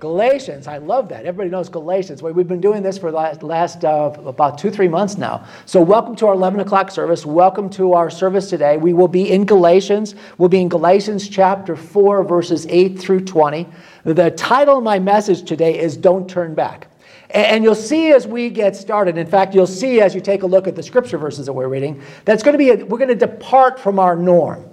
Galatians. I love that. Everybody knows Galatians. We've been doing this for the last, last uh, about two, three months now. So welcome to our 11 o'clock service. Welcome to our service today. We will be in Galatians. We'll be in Galatians chapter 4, verses 8 through 20. The title of my message today is Don't Turn Back. And you'll see as we get started, in fact, you'll see as you take a look at the scripture verses that we're reading, that's going to be, a, we're going to depart from our norm.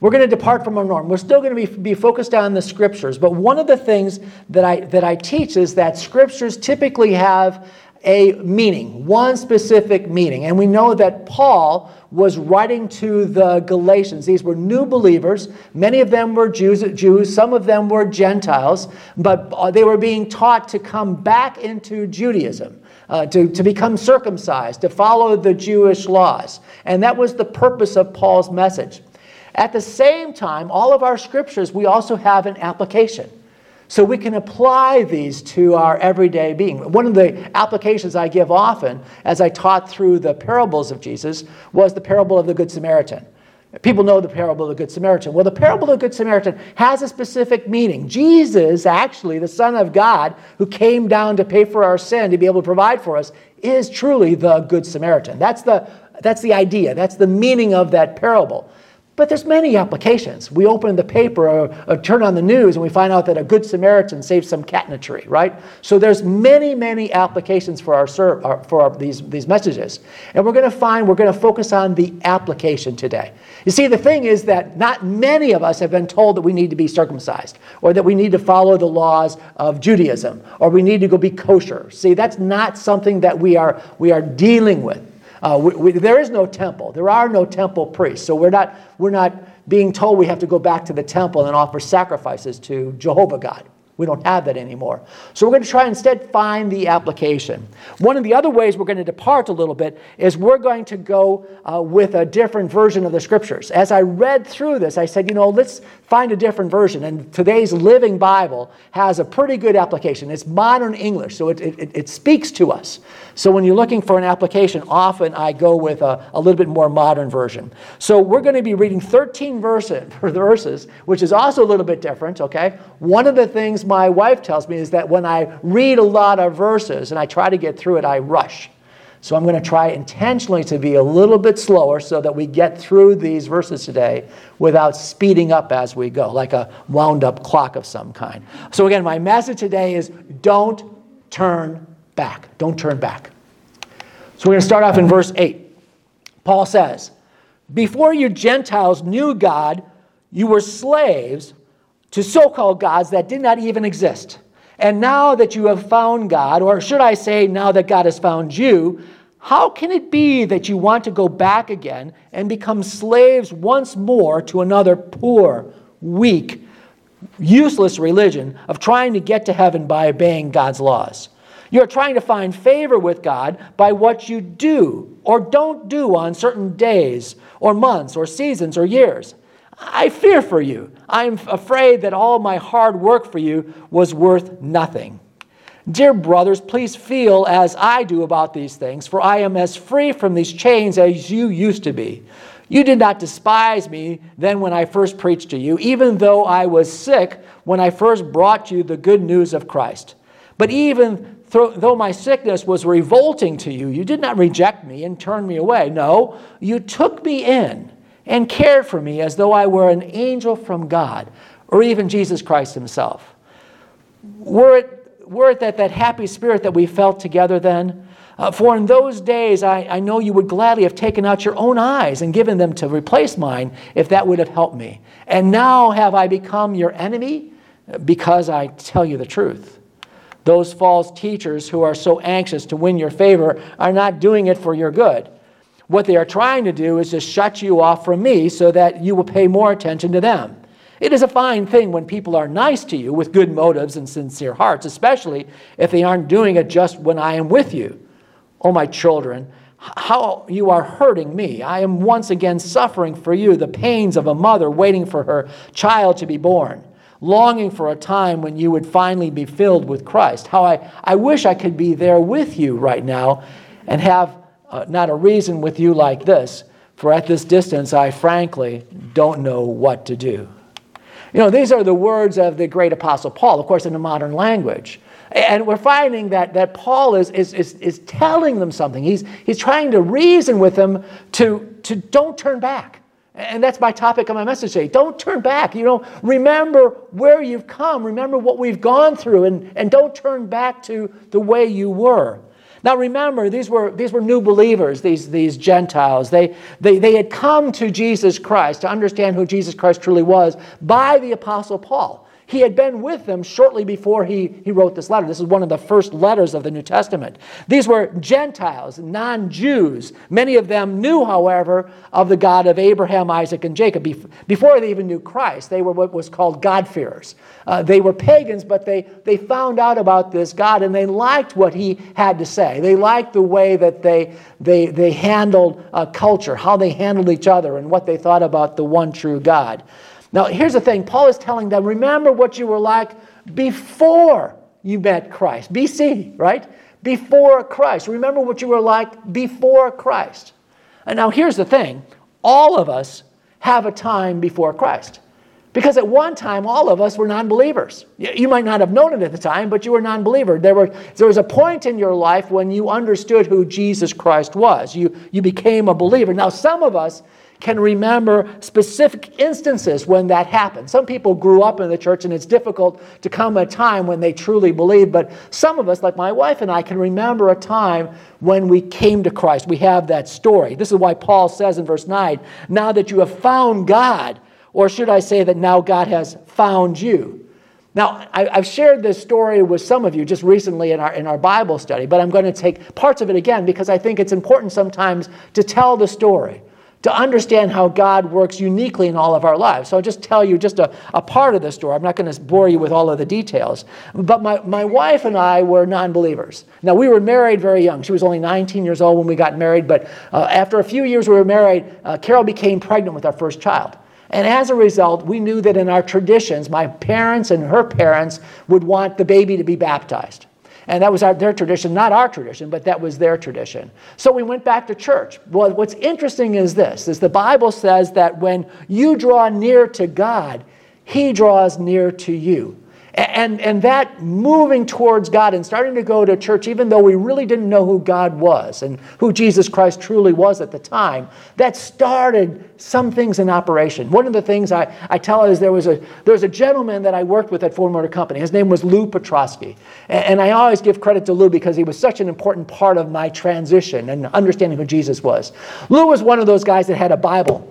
We're going to depart from our norm. We're still going to be, be focused on the scriptures. But one of the things that I, that I teach is that scriptures typically have a meaning, one specific meaning. And we know that Paul was writing to the Galatians. These were new believers. Many of them were Jews, Jews, some of them were Gentiles, but uh, they were being taught to come back into Judaism. Uh, to, to become circumcised, to follow the Jewish laws. And that was the purpose of Paul's message. At the same time, all of our scriptures, we also have an application. So we can apply these to our everyday being. One of the applications I give often, as I taught through the parables of Jesus, was the parable of the Good Samaritan. People know the parable of the Good Samaritan. Well, the parable of the Good Samaritan has a specific meaning. Jesus, actually, the Son of God, who came down to pay for our sin, to be able to provide for us, is truly the Good Samaritan. That's the, that's the idea, that's the meaning of that parable. But there's many applications. We open the paper or, or, turn on the news and we find out that a good Samaritan saved some cat in a tree, right? So there's many, many applications for our, our uh, for our, these, these messages. And we're going to find, we're going to focus on the application today. You see, the thing is that not many of us have been told that we need to be circumcised or that we need to follow the laws of Judaism or we need to go be kosher. See, that's not something that we are, we are dealing with. Uh, we, we, there is no temple. There are no temple priests. So we're not, we're not being told we have to go back to the temple and offer sacrifices to Jehovah God. We don't have that anymore. So we're going to try instead find the application. One of the other ways we're going to depart a little bit is we're going to go uh, with a different version of the scriptures. As I read through this, I said, you know, let's find a different version. And today's Living Bible has a pretty good application. It's modern English, so it, it, it speaks to us. So when you're looking for an application, often I go with a, a little bit more modern version. So we're going to be reading 13 verses, verses, which is also a little bit different, okay? One of the things my wife tells me is that when I read a lot of verses and I try to get through it, I rush. So I'm going to try intentionally to be a little bit slower so that we get through these verses today without speeding up as we go, like a wound up clock of some kind. So again, my message today is don't turn back. Don't turn back. So we're going to start off in verse 8. Paul says, Before you Gentiles knew God, you were slaves to so called gods that did not even exist. And now that you have found God, or should I say, now that God has found you, how can it be that you want to go back again and become slaves once more to another poor, weak, useless religion of trying to get to heaven by obeying God's laws? You're trying to find favor with God by what you do or don't do on certain days or months or seasons or years. I fear for you. I'm afraid that all my hard work for you was worth nothing. Dear brothers, please feel as I do about these things, for I am as free from these chains as you used to be. You did not despise me then when I first preached to you, even though I was sick when I first brought you the good news of Christ. But even though my sickness was revolting to you, you did not reject me and turn me away. No, you took me in and cared for me as though I were an angel from God or even Jesus Christ himself. Were it, were it that, that happy spirit that we felt together then? Uh, for in those days, I, I know you would gladly have taken out your own eyes and given them to replace mine if that would have helped me. And now have I become your enemy because I tell you the truth. Those false teachers who are so anxious to win your favor are not doing it for your good. What they are trying to do is just shut you off from me so that you will pay more attention to them. It is a fine thing when people are nice to you with good motives and sincere hearts, especially if they aren't doing it just when I am with you. Oh, my children, how you are hurting me. I am once again suffering for you the pains of a mother waiting for her child to be born, longing for a time when you would finally be filled with Christ. How I, I wish I could be there with you right now and have uh, not a reason with you like this, for at this distance I frankly don't know what to do. You know, these are the words of the great apostle Paul, of course, in the modern language. And we're finding that, that Paul is, is, is, is telling them something. He's, he's trying to reason with them to, to don't turn back. And that's my topic of my message today. Don't turn back. You know, remember where you've come. Remember what we've gone through, and, and don't turn back to the way you were. Now remember, these were, these were new believers, these, these Gentiles. They, they, they had come to Jesus Christ to understand who Jesus Christ truly was by the Apostle Paul. He had been with them shortly before he, he wrote this letter. This is one of the first letters of the New Testament. These were Gentiles, non Jews. Many of them knew, however, of the God of Abraham, Isaac, and Jacob. Before they even knew Christ, they were what was called God-fearers. Uh, they were pagans, but they, they found out about this God and they liked what he had to say. They liked the way that they, they, they handled uh, culture, how they handled each other, and what they thought about the one true God. Now, here's the thing Paul is telling them remember what you were like before you met Christ. BC, right? Before Christ. Remember what you were like before Christ. And now, here's the thing all of us have a time before Christ. Because at one time, all of us were non believers. You might not have known it at the time, but you were non believer. There, there was a point in your life when you understood who Jesus Christ was. You, you became a believer. Now, some of us can remember specific instances when that happened. Some people grew up in the church and it's difficult to come a time when they truly believe, but some of us, like my wife and I, can remember a time when we came to Christ. We have that story. This is why Paul says in verse 9, now that you have found God, or should I say that now God has found you? Now, I, have shared this story with some of you just recently in our, in our Bible study, but I'm going to take parts of it again because I think it's important sometimes to tell the story to understand how God works uniquely in all of our lives. So I'll just tell you just a, a part of the story. I'm not going to bore you with all of the details. But my, my wife and I were non believers. Now, we were married very young. She was only 19 years old when we got married, but uh, after a few years we were married, uh, Carol became pregnant with our first child. And as a result, we knew that in our traditions, my parents and her parents would want the baby to be baptized. And that was our, their tradition, not our tradition, but that was their tradition. So we went back to church. Well, what's interesting is this, is the Bible says that when you draw near to God, he draws near to you. And, and that moving towards God and starting to go to church, even though we really didn't know who God was and who Jesus Christ truly was at the time, that started some things in operation. One of the things I, I tell is there was, a, there was a gentleman that I worked with at Ford Motor Company. His name was Lou Petrosky. And, and I always give credit to Lou because he was such an important part of my transition and understanding who Jesus was. Lou was one of those guys that had a Bible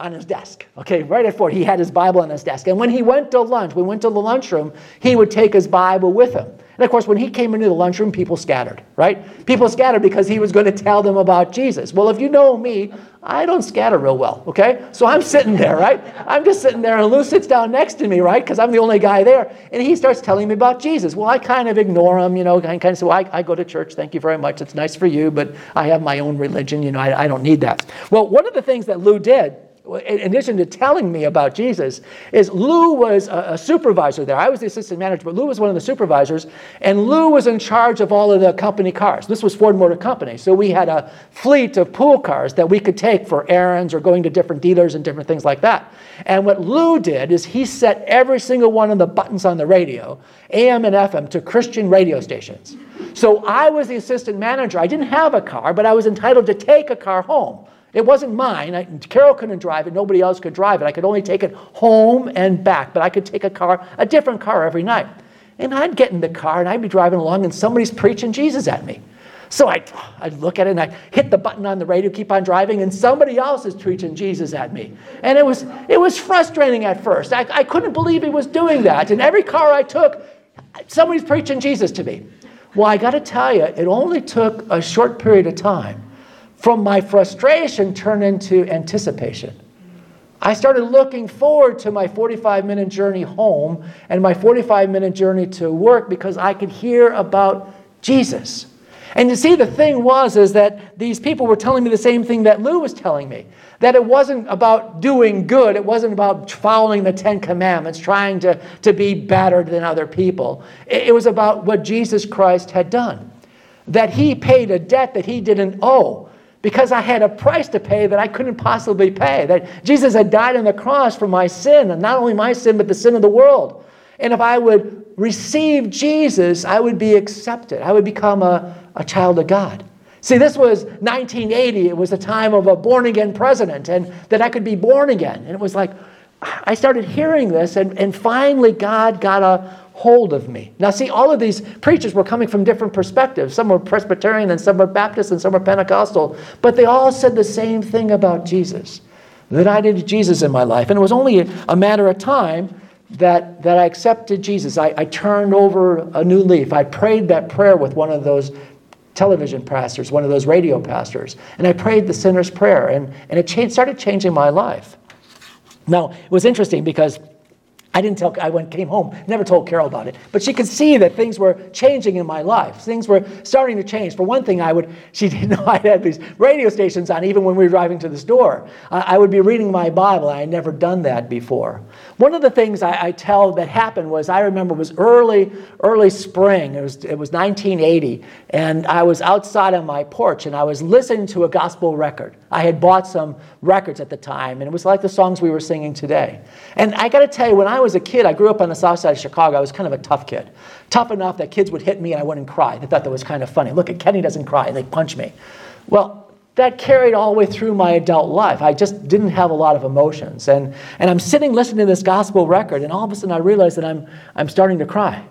on his desk. Okay, right at Ford, he had his Bible on his desk. And when he went to lunch, we went to the lunchroom, he would take his Bible with him. And of course, when he came into the lunchroom, people scattered, right? People scattered because he was going to tell them about Jesus. Well, if you know me, I don't scatter real well, okay? So I'm sitting there, right? I'm just sitting there, and Lou sits down next to me, right? Because I'm the only guy there. And he starts telling me about Jesus. Well, I kind of ignore him, you know, I kind of say, well, I, I go to church, thank you very much. It's nice for you, but I have my own religion, you know, I, I don't need that. Well, one of the things that Lou did in addition to telling me about Jesus, is Lou was a, a, supervisor there. I was the assistant manager, but Lou was one of the supervisors, and Lou was in charge of all of the company cars. This was Ford Motor Company, so we had a fleet of pool cars that we could take for errands or going to different dealers and different things like that. And what Lou did is he set every single one of the buttons on the radio, AM and FM, to Christian radio stations. So I was the assistant manager. I didn't have a car, but I was entitled to take a car home. It wasn't mine. I, Carol couldn't drive it. Nobody else could drive it. I could only take it home and back, but I could take a car, a different car every night. And I'd get in the car and I'd be driving along and somebody's preaching Jesus at me. So I'd, I'd look at it and I'd hit the button on the radio, keep on driving, and somebody else is preaching Jesus at me. And it was, it was frustrating at first. I, I couldn't believe he was doing that. And every car I took, somebody's preaching Jesus to me. Well, I got to tell you, it only took a short period of time from my frustration turn into anticipation. I started looking forward to my 45 minute journey home and my 45 minute journey to work because I could hear about Jesus. And you see, the thing was is that these people were telling me the same thing that Lou was telling me. That it wasn't about doing good. It wasn't about following the Ten Commandments, trying to, to be better than other people. It, it was about what Jesus Christ had done. That he paid a debt that he didn't owe because I had a price to pay that I couldn't possibly pay. That Jesus had died on the cross for my sin, and not only my sin, but the sin of the world. And if I would receive Jesus, I would be accepted. I would become a, a child of God. See, this was 1980. It was the time of a born again president, and that I could be born again. And it was like, I started hearing this, and, and finally, God got a hold of me. Now, see, all of these preachers were coming from different perspectives. Some were Presbyterian, and some were Baptist, and some were Pentecostal, but they all said the same thing about Jesus that I needed Jesus in my life. And it was only a matter of time that, that I accepted Jesus. I, I turned over a new leaf. I prayed that prayer with one of those television pastors, one of those radio pastors, and I prayed the sinner's prayer, and, and it changed, started changing my life. Now, it was interesting because I didn't tell, I went, came home, never told Carol about it, but she could see that things were changing in my life. Things were starting to change. For one thing, I would, she didn't know I had these radio stations on even when we were driving to the store. I, would be reading my Bible. I had never done that before. One of the things I, I, tell that happened was I remember it was early, early spring. It was, it was 1980, and I was outside on my porch and I was listening to a gospel record. I had bought some records at the time, and it was like the songs we were singing today. And I got to tell you, when I was a kid, I grew up on the south side of Chicago. I was kind of a tough kid. Tough enough that kids would hit me and I wouldn't cry. They thought that was kind of funny. Look, at Kenny doesn't cry, and they punch me. Well, that carried all the way through my adult life. I just didn't have a lot of emotions. And, and I'm sitting listening to this gospel record, and all of a sudden I realize that I'm, I'm starting to cry.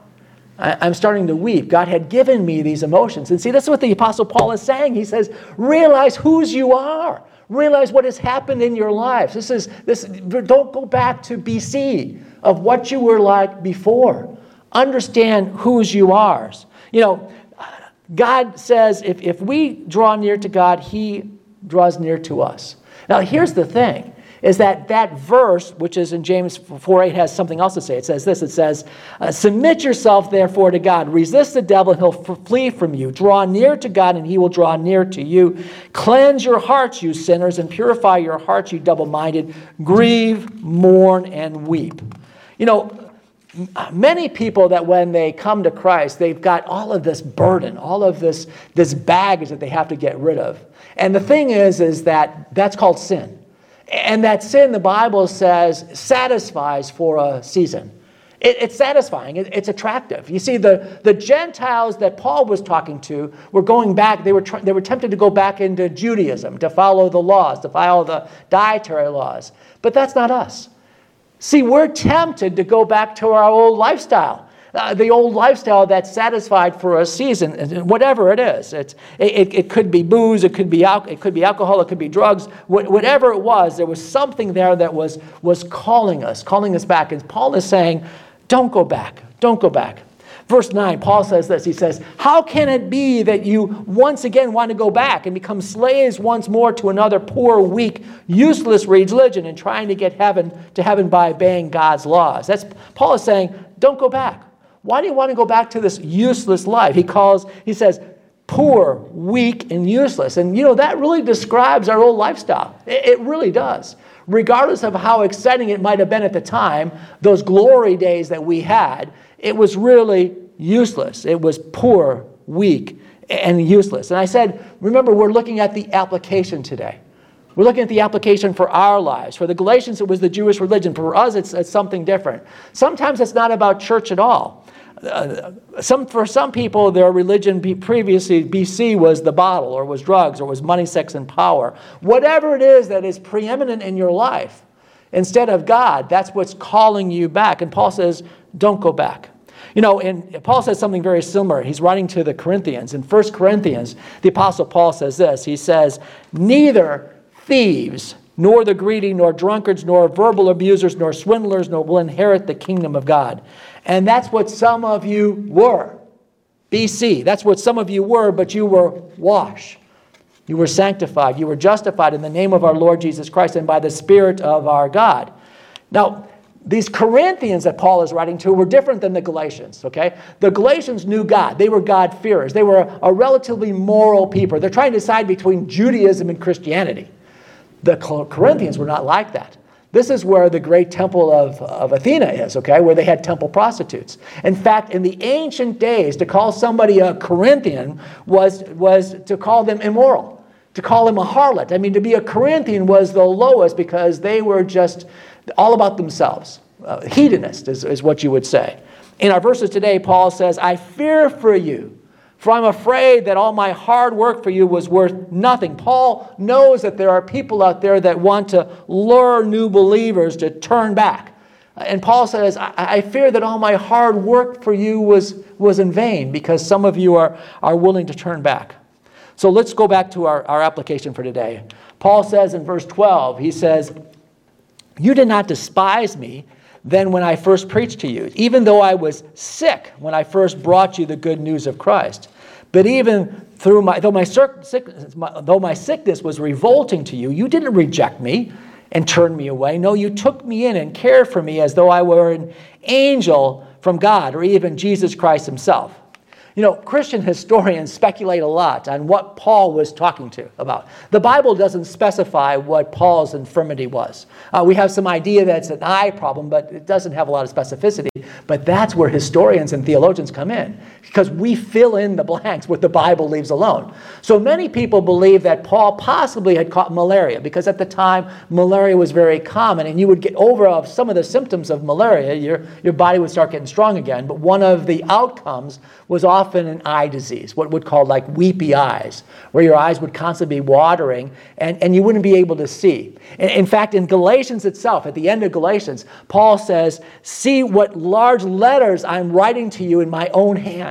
I'm starting to weep. God had given me these emotions. And see, that's what the Apostle Paul is saying. He says, realize whose you are. Realize what has happened in your lives. This is this don't go back to BC of what you were like before. Understand whose you are. You know, God says if, if we draw near to God, He draws near to us. Now, here's the thing is that that verse, which is in James 4 8, has something else to say. It says this it says, uh, Submit yourself therefore to God. Resist the devil, and he'll flee from you. Draw near to God, and he will draw near to you. Cleanse your hearts, you sinners, and purify your hearts, you double minded. Grieve, mourn, and weep. You know, many people that when they come to Christ, they've got all of this burden, all of this, this baggage that they have to get rid of. And the thing is, is that that's called sin. And that sin, the Bible says, satisfies for a season. It, it's satisfying, it, it's attractive. You see, the, the Gentiles that Paul was talking to were going back, they were, tr- they were tempted to go back into Judaism, to follow the laws, to follow the dietary laws. But that's not us. See, we're tempted to go back to our old lifestyle. Uh, the old lifestyle that's satisfied for a season, whatever it is. It's, it, it could be booze, it could be, al- it could be alcohol, it could be drugs, wh- whatever it was, there was something there that was, was calling us, calling us back. And Paul is saying, don't go back, don't go back. Verse 9, Paul says this. He says, How can it be that you once again want to go back and become slaves once more to another poor, weak, useless religion and trying to get heaven to heaven by obeying God's laws? That's Paul is saying, Don't go back. Why do you want to go back to this useless life? He calls, he says, poor, weak, and useless. And you know, that really describes our old lifestyle. It, really does. Regardless of how exciting it might have been at the time, those glory days that we had, it was really useless. It was poor, weak, and useless. And I said, remember, we're looking at the application today. We're looking at the application for our lives. For the Galatians, it was the Jewish religion. For us, it's, it's something different. Sometimes it's not about church at all. Uh, some, for some people, their religion previously, BC, was the bottle, or was drugs, or was money, sex, and power. Whatever it is that is preeminent in your life, instead of God, that's what's calling you back. And Paul says, don't go back. You know, and Paul says something very similar. He's writing to the Corinthians. In 1 Corinthians, the Apostle Paul says this He says, Neither thieves, nor the greedy, nor drunkards, nor verbal abusers, nor swindlers, nor will inherit the kingdom of God. And that's what some of you were. BC. That's what some of you were, but you were washed. You were sanctified. You were justified in the name of our Lord Jesus Christ and by the Spirit of our God. Now, these Corinthians that Paul is writing to were different than the Galatians, okay? The Galatians knew God. They were God-fearers. They were a, a relatively moral people. They're trying to decide between Judaism and Christianity. The Corinthians were not like that. This is where the great temple of, of Athena is, okay, where they had temple prostitutes. In fact, in the ancient days, to call somebody a Corinthian was, was to call them immoral, to call them a harlot. I mean, to be a Corinthian was the lowest because they were just all about themselves. Uh, hedonist is, is what you would say. In our verses today, Paul says, I fear for you for I'm afraid that all my hard work for you was worth nothing. Paul knows that there are people out there that want to lure new believers to turn back. And Paul says, I, I fear that all my hard work for you was, was in vain because some of you are, are willing to turn back. So let's go back to our, our application for today. Paul says in verse 12, he says, You did not despise me than when I first preached to you, even though I was sick when I first brought you the good news of Christ. But even through my though my, sickness, my, though my sickness was revolting to you, you didn't reject me and turn me away. No, you took me in and cared for me as though I were an angel from God or even Jesus Christ himself. You know, Christian historians speculate a lot on what Paul was talking to about. The Bible doesn't specify what Paul's infirmity was. Uh, we have some idea that it's an eye problem, but it doesn't have a lot of specificity. But that's where historians and theologians come in, because we fill in the blanks what the Bible leaves alone. So many people believe that Paul possibly had caught malaria, because at the time malaria was very common, and you would get over of some of the symptoms of malaria, your, your body would start getting strong again. But one of the outcomes was often an eye disease, what would call like weepy eyes, where your eyes would constantly be watering and, and you wouldn't be able to see. In, in fact, in Galatians itself, at the end of Galatians, Paul says, See what large letters I'm writing to you in my own hand.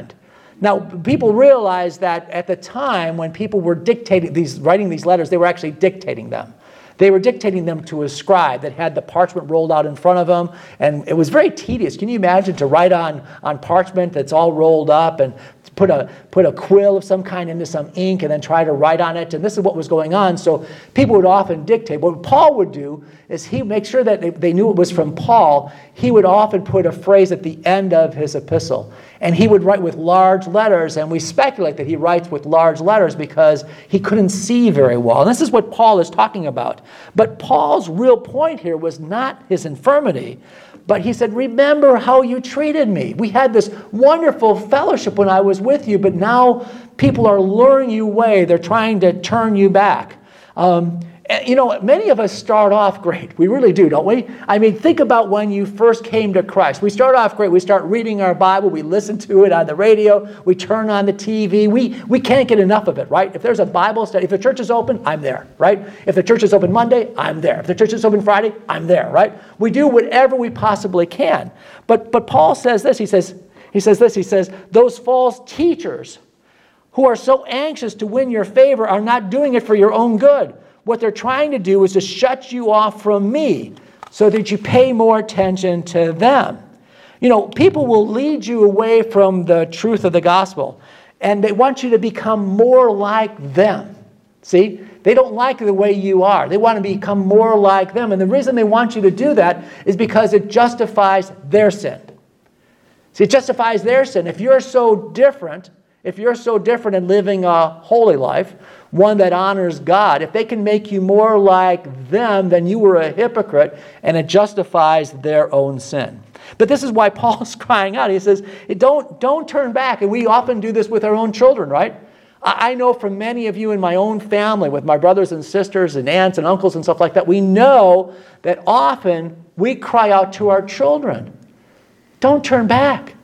Now, people realize that at the time when people were dictating these, writing these letters, they were actually dictating them. They were dictating them to a scribe that had the parchment rolled out in front of them. And it was very tedious. Can you imagine to write on, on parchment that's all rolled up and put a, put a quill of some kind into some ink and then try to write on it. And this is what was going on. So people would often dictate. What Paul would do is he make sure that they, they knew it was from Paul. He would often put a phrase at the end of his epistle. And he would write with large letters. And we speculate that he writes with large letters because he couldn't see very well. And this is what Paul is talking about. But Paul's real point here was not his infirmity but he said, Remember how you treated me. We had this wonderful fellowship when I was with you, but now people are luring you away. They're trying to turn you back. Um, Eh, you know, many of us start off great. We really do, don't we? I mean, think about when you first came to Christ. We start off great. We start reading our Bible. We listen to it on the radio. We turn on the TV. We, we can't get enough of it, right? If there's a Bible study, if the church is open, I'm there, right? If the church is open Monday, I'm there. If the church is open Friday, I'm there, right? We do whatever we possibly can. But, but Paul says this. He says, he says this. He says, those false teachers who are so anxious to win your favor are not doing it for your own good what they're trying to do is to shut you off from me so that you pay more attention to them. You know, people will lead you away from the truth of the gospel, and they want you to become more like them. See? They don't like the way you are. They want to become more like them. And the reason they want you to do that is because it justifies their sin. See, it justifies their sin. If you're so different, if you're so different in living a holy life, one that honors God, if they can make you more like them, then you were a hypocrite and it justifies their own sin. But this is why Paul's crying out. He says, don't, don't turn back. And we often do this with our own children, right? I know from many of you in my own family, with my brothers and sisters and aunts and uncles and stuff like that, we know that often we cry out to our children, don't turn back.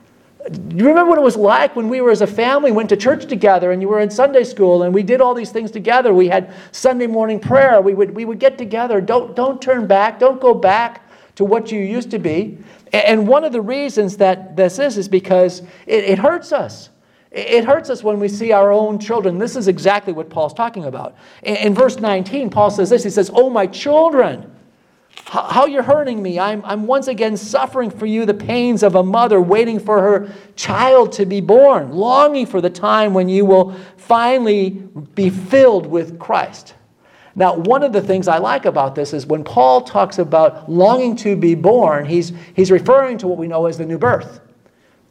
Do you remember what it was like when we were as a family, went to church together and you were in Sunday school and we did all these things together? We had Sunday morning prayer. We would, we would get together. Don't, don't turn back. Don't go back to what you used to be. And one of the reasons that this is is because it, it hurts us. It hurts us when we see our own children. This is exactly what Paul's talking about. In, in verse 19, Paul says this He says, Oh, my children how you're hurting me. I'm, I'm once again suffering for you the pains of a mother waiting for her child to be born, longing for the time when you will finally be filled with Christ. Now, one of the things I like about this is when Paul talks about longing to be born, he's, he's referring to what we know as the new birth.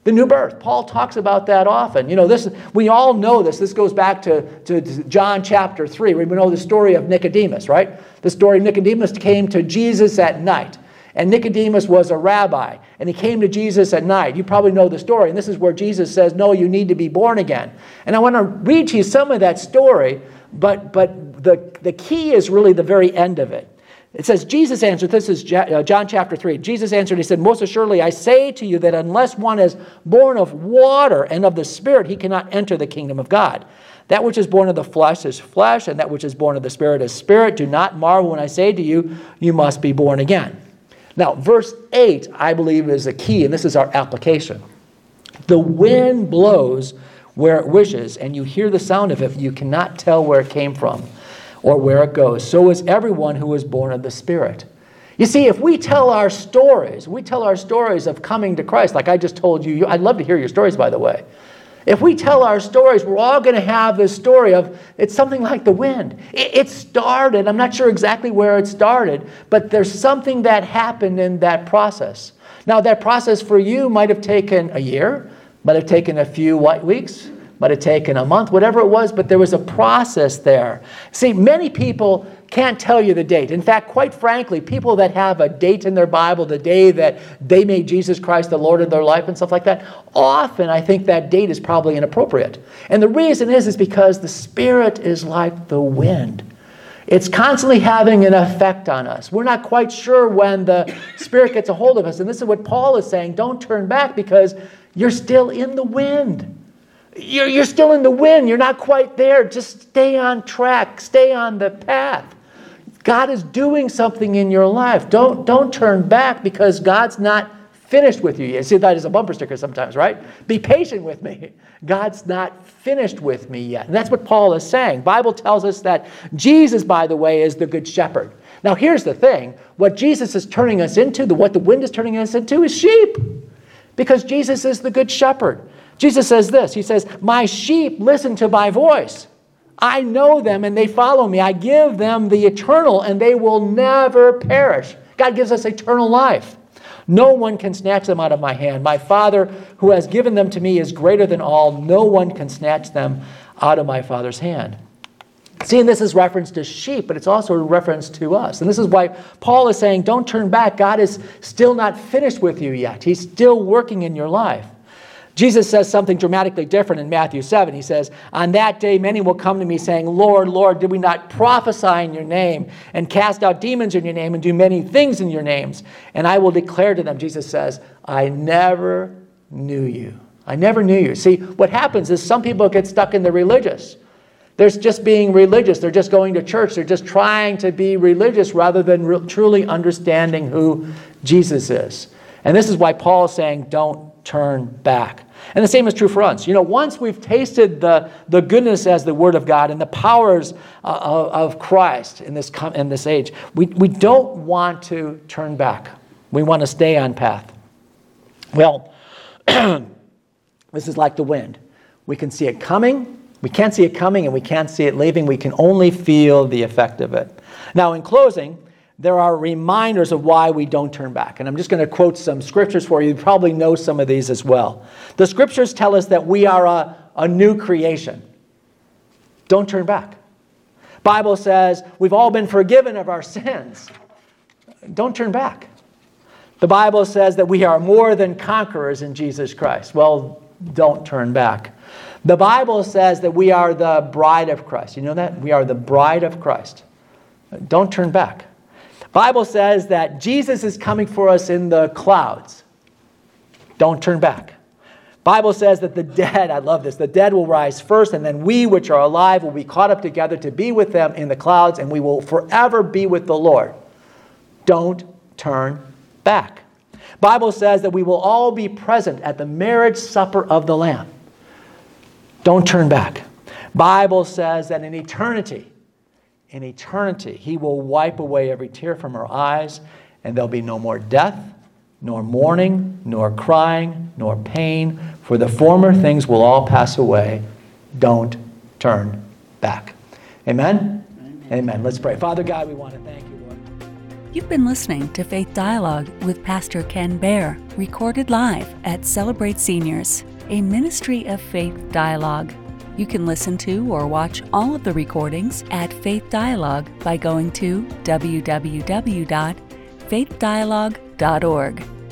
The new birth. Paul talks about that often. You know, this we all know this. This goes back to, to, John chapter 3. We know the story of Nicodemus, right? The story of Nicodemus came to Jesus at night. And Nicodemus was a rabbi, and he came to Jesus at night. You probably know the story. And this is where Jesus says, No, you need to be born again. And I want to read to you some of that story, but, but the, the key is really the very end of it. It says, Jesus answered, this is uh, John chapter 3. Jesus answered, He said, Most assuredly, I say to you that unless one is born of water and of the Spirit, he cannot enter the kingdom of God. That which is born of the flesh is flesh, and that which is born of the Spirit is spirit. Do not marvel when I say to you, You must be born again. Now, verse 8, I believe, is the key, and this is our application. The wind blows where it wishes, and you hear the sound of it, you cannot tell where it came from or where it goes. So is everyone who is born of the Spirit. You see, if we tell our stories, we tell our stories of coming to Christ, like I just told you, I'd love to hear your stories, by the way. If we tell our stories, we're all going to have this story of it's something like the wind. It, it, started, I'm not sure exactly where it started, but there's something that happened in that process. Now, that process for you might have taken a year, might have taken a few weeks, might have taken a month, whatever it was, but there was a process there. See, many people can't tell you the date. In fact, quite frankly, people that have a date in their Bible, the day that they made Jesus Christ the Lord of their life and stuff like that, often I think that date is probably inappropriate. And the reason is is because the spirit is like the wind. It's constantly having an effect on us. We're not quite sure when the Spirit gets a hold of us. And this is what Paul is saying don't turn back because you're still in the wind. You're, you're still in the wind. You're not quite there. Just stay on track, stay on the path. God is doing something in your life. Don't, don't turn back because God's not finished with you. You see that as a bumper sticker sometimes, right? Be patient with me. God's not finished with me yet. And that's what Paul is saying. Bible tells us that Jesus, by the way, is the good shepherd. Now here's the thing. What Jesus is turning us into, the, what the wind is turning us into is sheep. Because Jesus is the good shepherd. Jesus says this He says, My sheep listen to my voice. I know them and they follow me. I give them the eternal and they will never perish. God gives us eternal life. No one can snatch them out of my hand. My Father, who has given them to me, is greater than all. No one can snatch them out of my Father's hand. See, this is reference to sheep, but it's also a reference to us. And this is why Paul is saying, don't turn back. God is still not finished with you yet. He's still working in your life. Jesus says something dramatically different in Matthew 7. He says, On that day, many will come to me saying, Lord, Lord, did we not prophesy in your name and cast out demons in your name and do many things in your names? And I will declare to them, Jesus says, I never knew you. I never knew you. See, what happens is some people get stuck in the religious. They're just being religious. They're just going to church. They're just trying to be religious rather than re- truly understanding who Jesus is. And this is why Paul is saying, don't turn back. And the same is true for us. You know, once we've tasted the, the goodness as the Word of God and the powers uh, of, of Christ in this, in this age, we, we don't want to turn back. We want to stay on path. Well, this is like the wind. We can see it coming, we can't see it coming, and we can't see it leaving. We can only feel the effect of it. Now, in closing, there are reminders of why we don't turn back. And I'm just going to quote some scriptures for you. You probably know some of these as well. The scriptures tell us that we are a, a new creation. Don't turn back. Bible says we've all been forgiven of our sins. Don't turn back. The Bible says that we are more than conquerors in Jesus Christ. Well, don't turn back. The Bible says that we are the bride of Christ. You know that? We are the bride of Christ. Don't turn back. Bible says that Jesus is coming for us in the clouds. Don't turn back. Bible says that the dead, I love this, the dead will rise first, and then we which are alive will be caught up together to be with them in the clouds, and we will forever be with the Lord. Don't turn back. Bible says that we will all be present at the marriage supper of the Lamb. Don't turn back. Bible says that in eternity, in eternity. He will wipe away every tear from our eyes, and there'll be no more death, nor mourning, nor crying, nor pain, for the former things will all pass away. Don't turn back. Amen? Amen. Let's pray. Father God, we want to thank you, Lord. You've been listening to Faith Dialogue with Pastor Ken Baer, recorded live at Celebrate Seniors, a ministry of faith dialogue. You can listen to or watch all of the recordings at Faith Dialogue by going to www.faithdialogue.org.